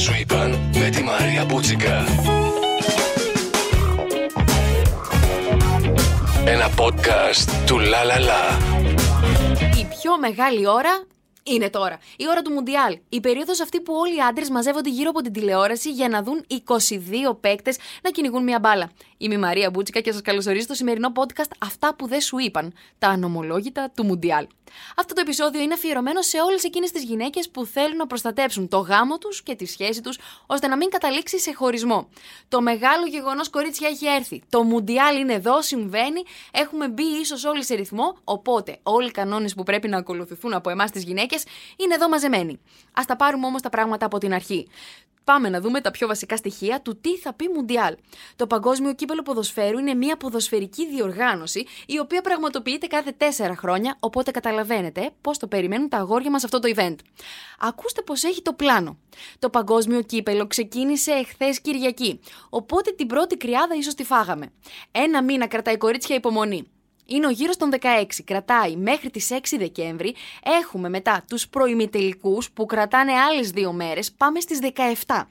σου είπαν με τη Μαρία Μπούτσικα. Ένα podcast του Λα Λα Λα. Η πιο μεγάλη ώρα είναι τώρα. Η ώρα του Μουντιάλ. Η περίοδος αυτή που όλοι οι άντρες μαζεύονται γύρω από την τηλεόραση για να δουν 22 παίκτες να κυνηγούν μια μπάλα. Είμαι η Μαρία Μπούτσικα και σας καλωσορίζω στο σημερινό podcast Αυτά που δεν σου είπαν. Τα ανομολόγητα του Μουντιάλ. Αυτό το επεισόδιο είναι αφιερωμένο σε όλες εκείνες τις γυναίκες που θέλουν να προστατέψουν το γάμο τους και τη σχέση τους, ώστε να μην καταλήξει σε χωρισμό. Το μεγάλο γεγονός, κορίτσια, έχει έρθει. Το Μουντιάλ είναι εδώ, συμβαίνει. Έχουμε μπει ίσως όλοι σε ρυθμό. Οπότε, όλοι οι κανόνες που πρέπει να ακολουθηθούν από εμάς τις γυναίκες είναι εδώ μαζεμένοι. Α τα πάρουμε όμως τα πράγματα από την αρχή. Πάμε να δούμε τα πιο βασικά στοιχεία του τι θα πει Μουντιάλ. Το Παγκόσμιο Κύπελο Ποδοσφαίρου είναι μια ποδοσφαιρική διοργάνωση η οποία πραγματοποιείται κάθε τέσσερα χρόνια, οπότε καταλαβαίνετε πώς το περιμένουν τα αγόρια μας αυτό το event. Ακούστε πώς έχει το πλάνο. Το Παγκόσμιο Κύπελο ξεκίνησε εχθές Κυριακή, οπότε την πρώτη κρυάδα ίσως τη φάγαμε. Ένα μήνα κρατάει κορίτσια υπομονή είναι ο γύρος των 16, κρατάει μέχρι τις 6 Δεκέμβρη, έχουμε μετά τους προημιτελικούς που κρατάνε άλλες δύο μέρες, πάμε στις 17.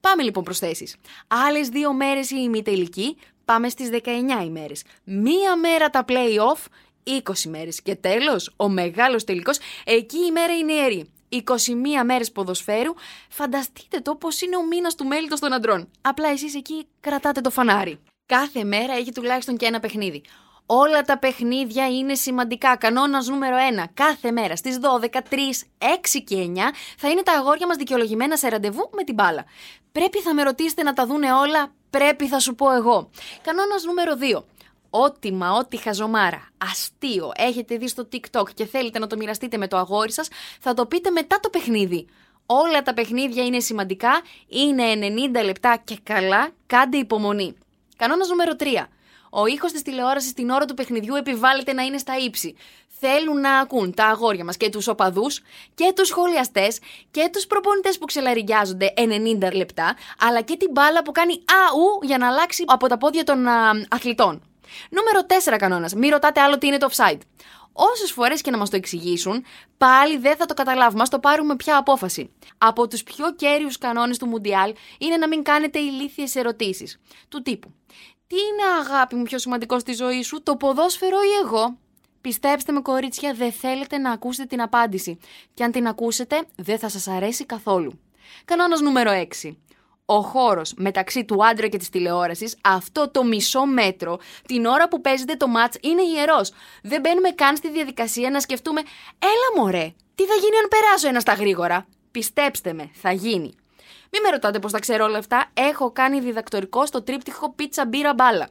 Πάμε λοιπόν προς θέσεις. Άλλες δύο μέρες η ημιτελική, πάμε στις 19 ημέρες. Μία μέρα τα play-off, 20 μέρες. Και τέλος, ο μεγάλος τελικός, εκεί η μέρα είναι ιερή. 21 μέρες ποδοσφαίρου, φανταστείτε το πως είναι ο μήνας του μέλητος των αντρών. Απλά εσείς εκεί κρατάτε το φανάρι. Κάθε μέρα έχει τουλάχιστον και ένα παιχνίδι. Όλα τα παιχνίδια είναι σημαντικά. Κανόνας νούμερο 1. Κάθε μέρα στις 12, 3, 6 και 9 θα είναι τα αγόρια μας δικαιολογημένα σε ραντεβού με την μπάλα. Πρέπει θα με ρωτήσετε να τα δούνε όλα, πρέπει θα σου πω εγώ. Κανόνας νούμερο 2. Ό,τι μα, ό,τι χαζομάρα, αστείο έχετε δει στο TikTok και θέλετε να το μοιραστείτε με το αγόρι σας, θα το πείτε μετά το παιχνίδι. Όλα τα παιχνίδια είναι σημαντικά, είναι 90 λεπτά και καλά, κάντε υπομονή. Κανόνας νούμερο 3. Ο ήχος της τηλεόρασης την ώρα του παιχνιδιού επιβάλλεται να είναι στα ύψη. Θέλουν να ακούν τα αγόρια μας και τους οπαδούς και τους σχολιαστές και τους προπονητές που ξελαριγιάζονται 90 λεπτά, αλλά και την μπάλα που κάνει αου για να αλλάξει από τα πόδια των α, αθλητών. Νούμερο 4 κανόνας. Μην ρωτάτε άλλο τι είναι το offside. Όσες φορές και να μας το εξηγήσουν, πάλι δεν θα το καταλάβουμε. Α το πάρουμε πια απόφαση. Από τους πιο κέριους κανόνες του Μουντιάλ είναι να μην κάνετε ηλίθιες ερωτήσεις. Του τύπου. Τι είναι αγάπη μου πιο σημαντικό στη ζωή σου, το ποδόσφαιρο ή εγώ; Πιστέψτε με κορίτσια, δεν θέλετε να ακούσετε την απάντηση. Και αν την ακούσετε, δεν θα σας αρέσει καθόλου. Κανόνας νούμερο 6. Ο χώρος μεταξύ του άντρα και της τηλεόρασης, αυτό το μισό μέτρο, την ώρα που παίζετε το ματ, είναι ιερός. Δεν μπαίνουμε καν στη διαδικασία να σκεφτούμε, έλα μωρέ, τι θα γίνει αν περάσω ένα στα γρήγορα. Πιστέψτε με, θα γίνει. Μην με ρωτάτε πώς τα ξέρω όλα αυτά. Έχω κάνει διδακτορικό στο τρίπτυχο πίτσα μπύρα μπάλα.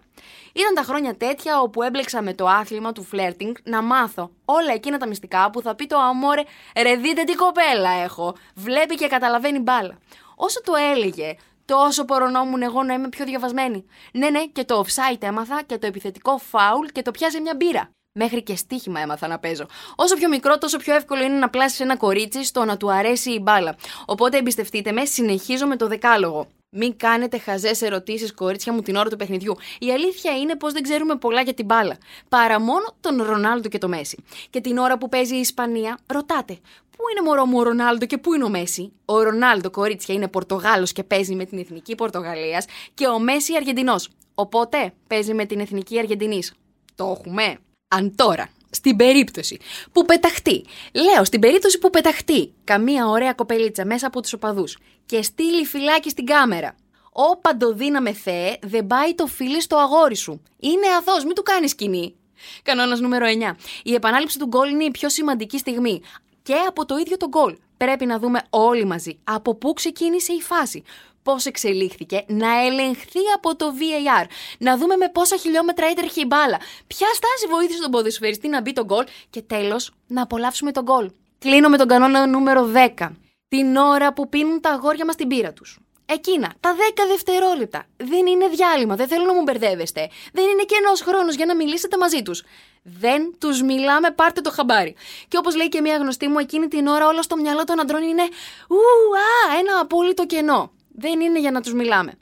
Ήταν τα χρόνια τέτοια όπου έμπλεξα με το άθλημα του φλερτινγκ να μάθω όλα εκείνα τα μυστικά που θα πει το αμόρε ρε δείτε τι κοπέλα έχω. Βλέπει και καταλαβαίνει μπάλα. Όσο το έλεγε, τόσο πορωνόμουν εγώ να είμαι πιο διαβασμένη. Ναι, ναι, και το offside έμαθα και το επιθετικό φάουλ και το πιάσε μια μπύρα. Μέχρι και στοίχημα έμαθα να παίζω. Όσο πιο μικρό, τόσο πιο εύκολο είναι να πλάσεις ένα κορίτσι στο να του αρέσει η μπάλα. Οπότε εμπιστευτείτε με, συνεχίζω με το δεκάλογο. Μην κάνετε χαζές ερωτήσεις, κορίτσια μου, την ώρα του παιχνιδιού. Η αλήθεια είναι πως δεν ξέρουμε πολλά για την μπάλα. Παρά μόνο τον Ρονάλντο και το Μέση. Και την ώρα που παίζει η Ισπανία, ρωτάτε, Πού είναι μωρό μου ο Ρονάλντο και πού είναι ο Μέση; Ο Ρονάλντο, κορίτσια, είναι Πορτογάλος και παίζει με την εθνική Πορτογαλίας και ο Μέση Αργεντινός. Οπότε παίζει με την εθνική Αργεντινής. Το έχουμε. Αν τώρα, στην περίπτωση που πεταχτεί, λέω στην περίπτωση που πεταχτεί καμία ωραία κοπελίτσα μέσα από τους οπαδούς και στείλει φυλάκι στην κάμερα, Ω παντοδύναμε Θεέ, δεν πάει το φίλι στο αγόρι σου. Είναι αθώος, μην του κάνεις σκηνή. Κανόνας νούμερο 9. Η επανάληψη του γκολ είναι η πιο σημαντική στιγμή. Και από το ίδιο το γκολ. Πρέπει να δούμε όλοι μαζί από πού ξεκίνησε η φάση πώς εξελίχθηκε, να ελεγχθεί από το VAR, να δούμε με πόσα χιλιόμετρα έτρεχε η μπάλα, ποια στάση βοήθησε τον ποδοσφαιριστή να μπει το γκολ και τέλος να απολαύσουμε τον γκολ. Κλείνω με τον κανόνα νούμερο 10. Την ώρα που πίνουν τα αγόρια μας την πύρα τους. Εκείνα, τα 10 δευτερόλεπτα. Δεν είναι διάλειμμα, δεν θέλω να μου μπερδεύεστε. Δεν είναι κενό χρόνος για να μιλήσετε μαζί τους. Δεν τους μιλάμε, πάρτε το χαμπάρι. Και όπως λέει και μια γνωστή μου, εκείνη την ώρα όλο στο μυαλό των αντρών είναι Ου, α, ένα απόλυτο κενό δεν είναι για να τους μιλάμε.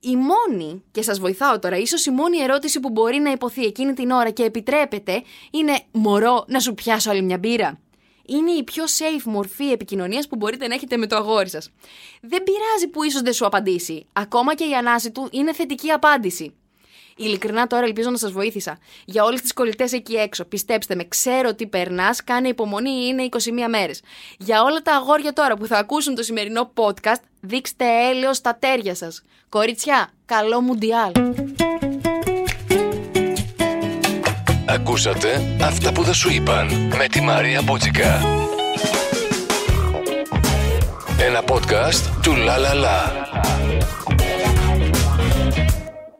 Η μόνη, και σας βοηθάω τώρα, ίσως η μόνη ερώτηση που μπορεί να υποθεί εκείνη την ώρα και επιτρέπεται είναι «Μωρό, να σου πιάσω άλλη μια μπύρα» είναι η πιο safe μορφή επικοινωνίας που μπορείτε να έχετε με το αγόρι σας. Δεν πειράζει που ίσως δεν σου απαντήσει. Ακόμα και η ανάση του είναι θετική απάντηση. Ειλικρινά τώρα ελπίζω να σας βοήθησα. Για όλες τις κολλητές εκεί έξω, πιστέψτε με, ξέρω τι περνάς, κάνε υπομονή, είναι 21 μέρες. Για όλα τα αγόρια τώρα που θα ακούσουν το σημερινό podcast, δείξτε έλεος στα τέρια σας. Κοριτσιά, καλό μουντιάλ. Ακούσατε αυτά που δεν σου είπαν με τη Μαρία Μπούτσικα. Ένα podcast του Λα Λα Λα.